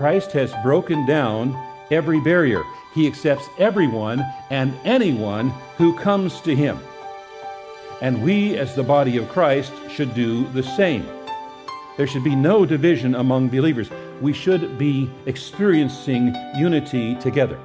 Christ has broken down every barrier. He accepts everyone and anyone who comes to him. And we, as the body of Christ, should do the same. There should be no division among believers. We should be experiencing unity together.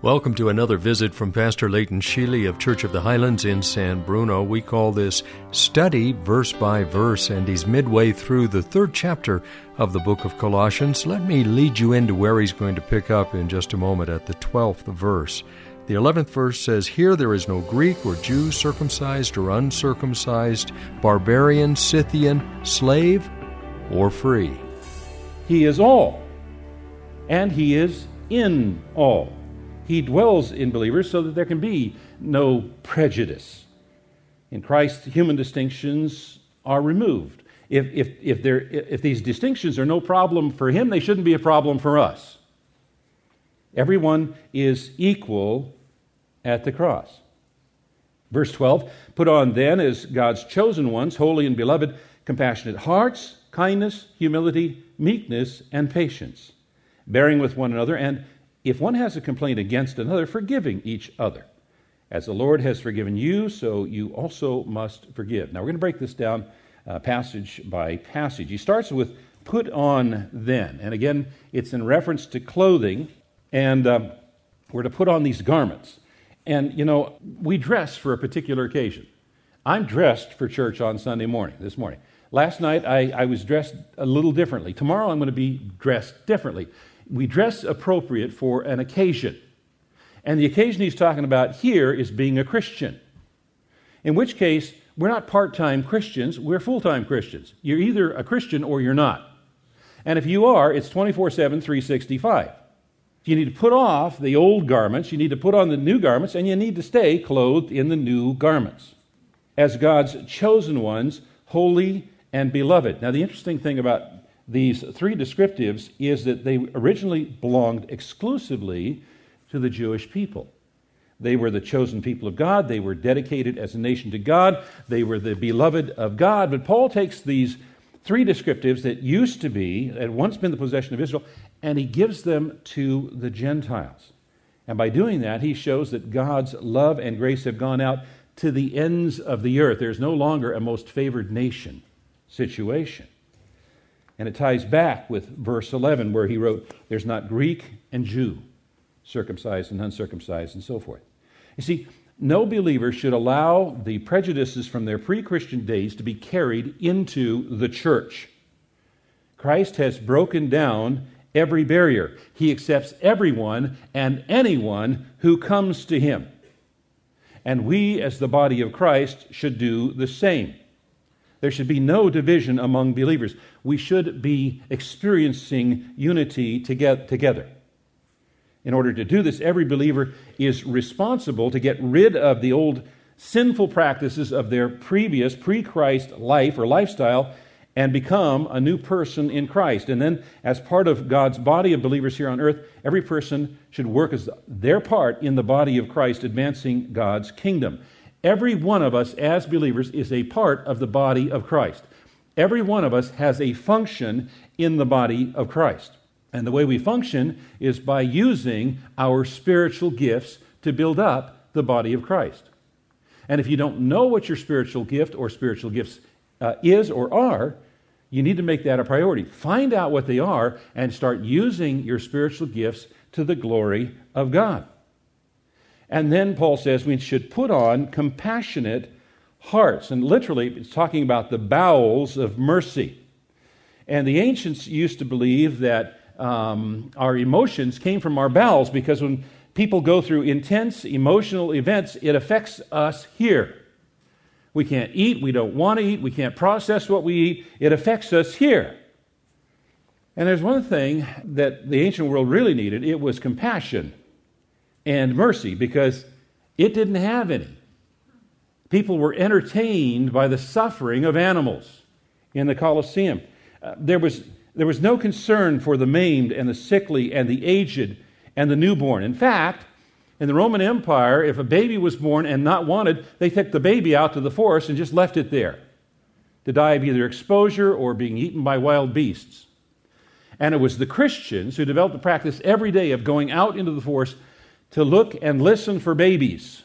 Welcome to another visit from Pastor Leighton Sheely of Church of the Highlands in San Bruno. We call this Study Verse by Verse, and he's midway through the third chapter of the book of Colossians. Let me lead you into where he's going to pick up in just a moment at the 12th verse. The 11th verse says, Here there is no Greek or Jew, circumcised or uncircumcised, barbarian, Scythian, slave, or free. He is all, and He is in all. He dwells in believers so that there can be no prejudice. In Christ, human distinctions are removed. If, if, if, there, if these distinctions are no problem for Him, they shouldn't be a problem for us. Everyone is equal at the cross. Verse 12 Put on then as God's chosen ones, holy and beloved, compassionate hearts, kindness, humility, meekness, and patience, bearing with one another, and if one has a complaint against another, forgiving each other. As the Lord has forgiven you, so you also must forgive. Now we're going to break this down uh, passage by passage. He starts with put on then. And again, it's in reference to clothing, and um, we're to put on these garments. And, you know, we dress for a particular occasion. I'm dressed for church on Sunday morning, this morning. Last night I, I was dressed a little differently. Tomorrow I'm going to be dressed differently we dress appropriate for an occasion. And the occasion he's talking about here is being a Christian. In which case, we're not part time Christians, we're full time Christians. You're either a Christian or you're not. And if you are, it's 24 7, 365. You need to put off the old garments, you need to put on the new garments, and you need to stay clothed in the new garments as God's chosen ones, holy and beloved. Now, the interesting thing about these three descriptives is that they originally belonged exclusively to the Jewish people. They were the chosen people of God. They were dedicated as a nation to God. They were the beloved of God. But Paul takes these three descriptives that used to be, had once been the possession of Israel, and he gives them to the Gentiles. And by doing that, he shows that God's love and grace have gone out to the ends of the earth. There's no longer a most favored nation situation. And it ties back with verse 11, where he wrote, There's not Greek and Jew, circumcised and uncircumcised, and so forth. You see, no believer should allow the prejudices from their pre Christian days to be carried into the church. Christ has broken down every barrier. He accepts everyone and anyone who comes to him. And we, as the body of Christ, should do the same. There should be no division among believers. We should be experiencing unity together. In order to do this, every believer is responsible to get rid of the old sinful practices of their previous pre Christ life or lifestyle and become a new person in Christ. And then, as part of God's body of believers here on earth, every person should work as their part in the body of Christ, advancing God's kingdom. Every one of us, as believers, is a part of the body of Christ. Every one of us has a function in the body of Christ. And the way we function is by using our spiritual gifts to build up the body of Christ. And if you don't know what your spiritual gift or spiritual gifts uh, is or are, you need to make that a priority. Find out what they are and start using your spiritual gifts to the glory of God. And then Paul says we should put on compassionate hearts. And literally, it's talking about the bowels of mercy. And the ancients used to believe that um, our emotions came from our bowels because when people go through intense emotional events, it affects us here. We can't eat, we don't want to eat, we can't process what we eat. It affects us here. And there's one thing that the ancient world really needed it was compassion and mercy because it didn't have any. People were entertained by the suffering of animals in the Colosseum. Uh, there, was, there was no concern for the maimed and the sickly and the aged and the newborn. In fact, in the Roman Empire, if a baby was born and not wanted, they took the baby out to the forest and just left it there to die of either exposure or being eaten by wild beasts. And it was the Christians who developed the practice every day of going out into the forest to look and listen for babies,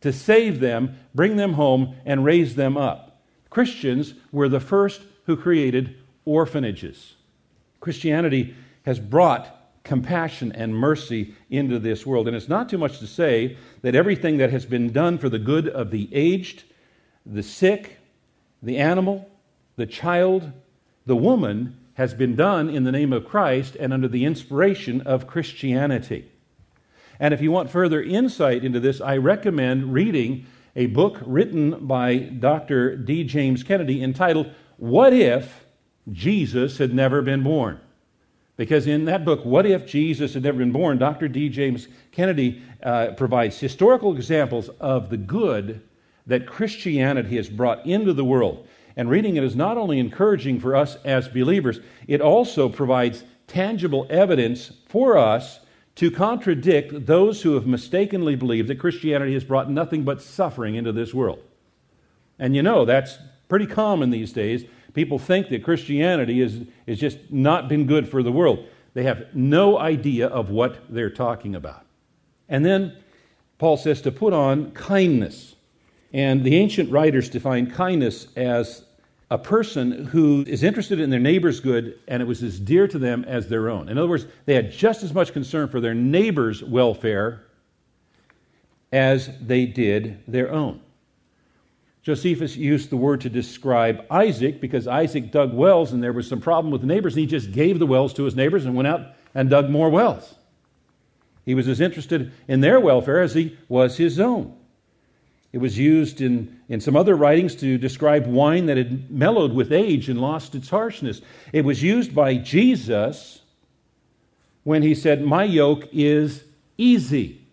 to save them, bring them home, and raise them up. Christians were the first who created orphanages. Christianity has brought compassion and mercy into this world. And it's not too much to say that everything that has been done for the good of the aged, the sick, the animal, the child, the woman has been done in the name of Christ and under the inspiration of Christianity. And if you want further insight into this, I recommend reading a book written by Dr. D. James Kennedy entitled, What If Jesus Had Never Been Born? Because in that book, What If Jesus Had Never Been Born, Dr. D. James Kennedy uh, provides historical examples of the good that Christianity has brought into the world. And reading it is not only encouraging for us as believers, it also provides tangible evidence for us to contradict those who have mistakenly believed that Christianity has brought nothing but suffering into this world. And you know, that's pretty common these days. People think that Christianity is, is just not been good for the world. They have no idea of what they're talking about. And then Paul says to put on kindness. And the ancient writers define kindness as a person who is interested in their neighbor's good and it was as dear to them as their own. In other words, they had just as much concern for their neighbor's welfare as they did their own. Josephus used the word to describe Isaac because Isaac dug wells and there was some problem with the neighbors, and he just gave the wells to his neighbors and went out and dug more wells. He was as interested in their welfare as he was his own. It was used in, in some other writings to describe wine that had mellowed with age and lost its harshness. It was used by Jesus when he said, My yoke is easy,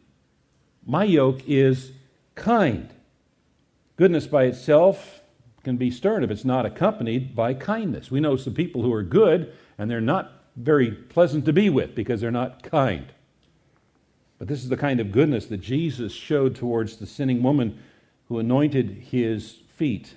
my yoke is kind. Goodness by itself can be stern if it's not accompanied by kindness. We know some people who are good and they're not very pleasant to be with because they're not kind. But this is the kind of goodness that Jesus showed towards the sinning woman who anointed his feet.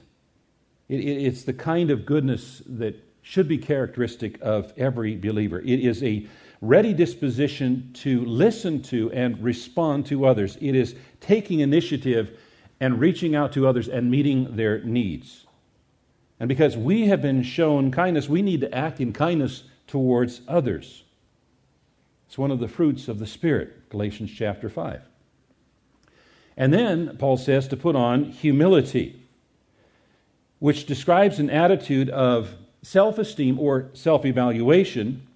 It, it, it's the kind of goodness that should be characteristic of every believer. It is a ready disposition to listen to and respond to others. It is taking initiative and reaching out to others and meeting their needs. And because we have been shown kindness, we need to act in kindness towards others. It's one of the fruits of the Spirit, Galatians chapter 5. And then Paul says to put on humility, which describes an attitude of self esteem or self evaluation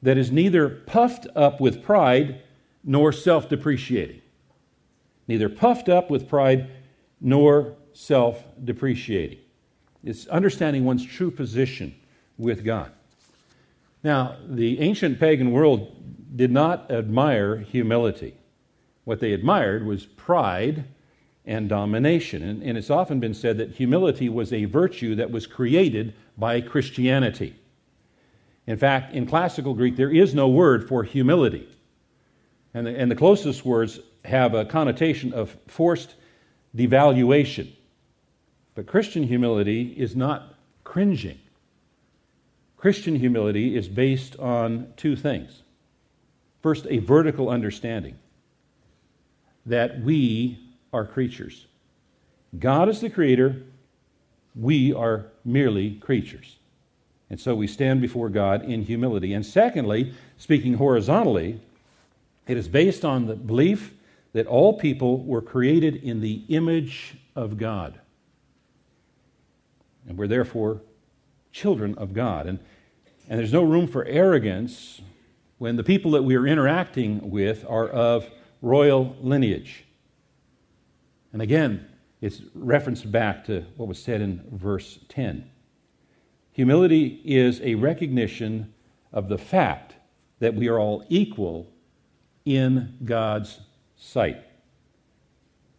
that is neither puffed up with pride nor self depreciating neither puffed up with pride nor self depreciating. It's understanding one's true position with God. Now, the ancient pagan world did not admire humility. What they admired was pride and domination. And, and, it's often been said that humility was a virtue that was created by Christianity. In fact, in classical Greek, there is no word for humility. And the, and the closest words have a connotation of forced devaluation. But Christian humility is not cringing. Christian humility is based on two things. First, a vertical understanding that we are creatures. God is the creator, we are merely creatures. And so we stand before God in humility. And secondly, speaking horizontally, it is based on the belief that all people were created in the image of God. And we're therefore children of God. And, and there's no room for arrogance when the people that we are interacting with are of royal lineage. And again, it's referenced back to what was said in verse 10. Humility is a recognition of the fact that we are all equal in God's sight.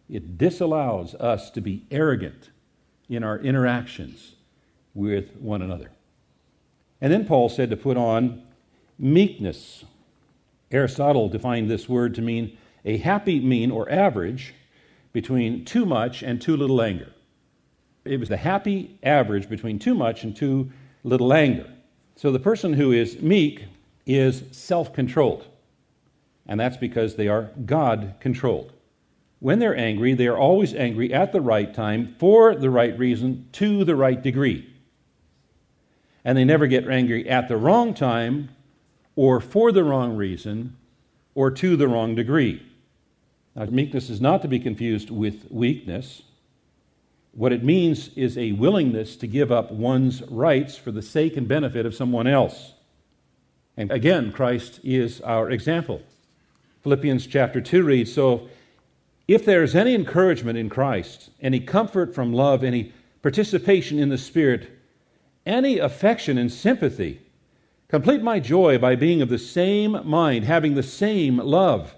It disallows us to be arrogant in our interactions with one another. And then Paul said to put on meekness. Aristotle defined this word to mean a happy mean or average between too much and too little anger. It was the happy average between too much and too little anger. So the person who is meek is self controlled, and that's because they are God controlled. When they're angry, they are always angry at the right time, for the right reason, to the right degree. And they never get angry at the wrong time, or for the wrong reason, or to the wrong degree. Now, meekness is not to be confused with weakness. What it means is a willingness to give up one's rights for the sake and benefit of someone else. And again, Christ is our example. Philippians chapter 2 reads So, if there is any encouragement in Christ, any comfort from love, any participation in the Spirit, any affection and sympathy, complete my joy by being of the same mind, having the same love,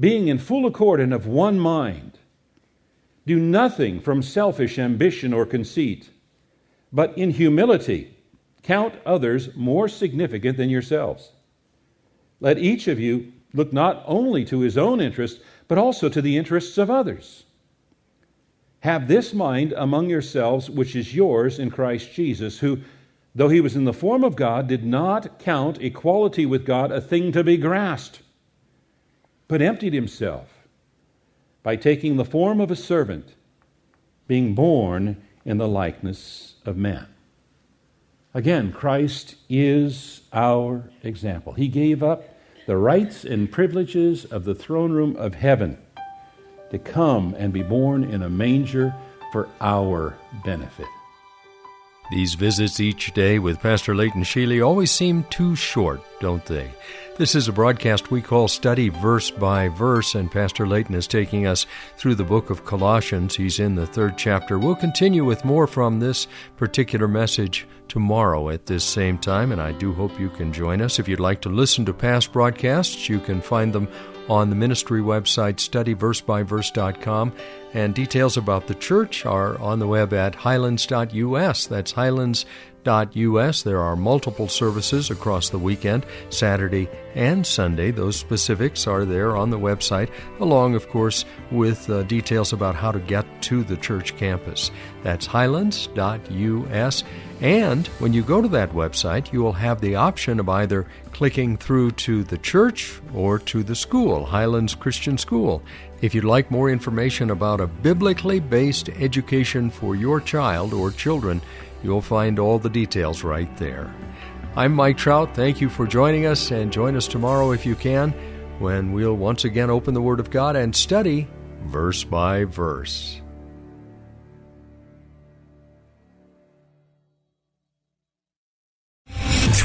being in full accord and of one mind. Do nothing from selfish ambition or conceit, but in humility count others more significant than yourselves. Let each of you look not only to his own interest, but also to the interests of others. Have this mind among yourselves, which is yours in Christ Jesus, who, though he was in the form of God, did not count equality with God a thing to be grasped, but emptied himself by taking the form of a servant, being born in the likeness of man. Again, Christ is our example. He gave up the rights and privileges of the throne room of heaven to come and be born in a manger for our benefit. These visits each day with Pastor Leighton Sheely always seem too short, don't they? This is a broadcast we call Study Verse by Verse, and Pastor Leighton is taking us through the book of Colossians. He's in the third chapter. We'll continue with more from this particular message tomorrow at this same time, and I do hope you can join us. If you'd like to listen to past broadcasts, you can find them on the ministry website studyversebyverse.com and details about the church are on the web at highlands.us that's highlands.us. There are multiple services across the weekend, Saturday and Sunday. Those specifics are there on the website, along, of course, with uh, details about how to get to the church campus. That's highlands.us. And when you go to that website, you will have the option of either clicking through to the church or to the school, Highlands Christian School. If you'd like more information about a biblically based education for your child or children, You'll find all the details right there. I'm Mike Trout. Thank you for joining us, and join us tomorrow if you can when we'll once again open the Word of God and study verse by verse.